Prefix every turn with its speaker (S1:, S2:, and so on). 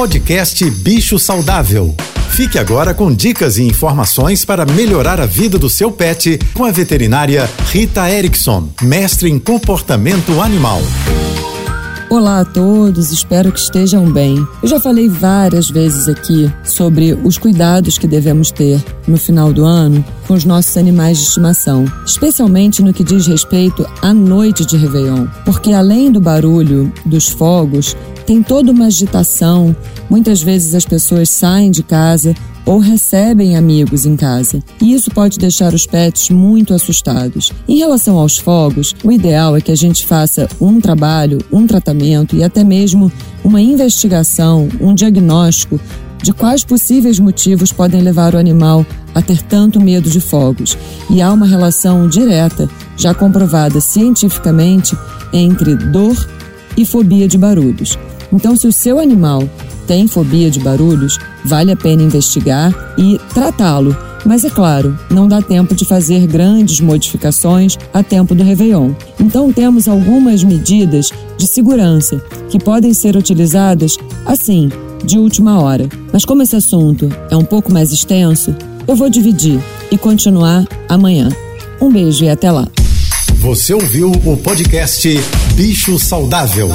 S1: Podcast Bicho Saudável. Fique agora com dicas e informações para melhorar a vida do seu pet com a veterinária Rita Erickson, mestre em comportamento animal.
S2: Olá a todos, espero que estejam bem. Eu já falei várias vezes aqui sobre os cuidados que devemos ter no final do ano com os nossos animais de estimação, especialmente no que diz respeito à noite de Réveillon, porque além do barulho dos fogos, tem toda uma agitação. Muitas vezes as pessoas saem de casa ou recebem amigos em casa, e isso pode deixar os pets muito assustados. Em relação aos fogos, o ideal é que a gente faça um trabalho, um tratamento e até mesmo uma investigação, um diagnóstico de quais possíveis motivos podem levar o animal a ter tanto medo de fogos. E há uma relação direta, já comprovada cientificamente, entre dor e fobia de barulhos. Então, se o seu animal tem fobia de barulhos, vale a pena investigar e tratá-lo. Mas é claro, não dá tempo de fazer grandes modificações a tempo do Réveillon. Então temos algumas medidas de segurança que podem ser utilizadas assim, de última hora. Mas como esse assunto é um pouco mais extenso, eu vou dividir e continuar amanhã. Um beijo e até lá.
S1: Você ouviu o podcast Bicho Saudável.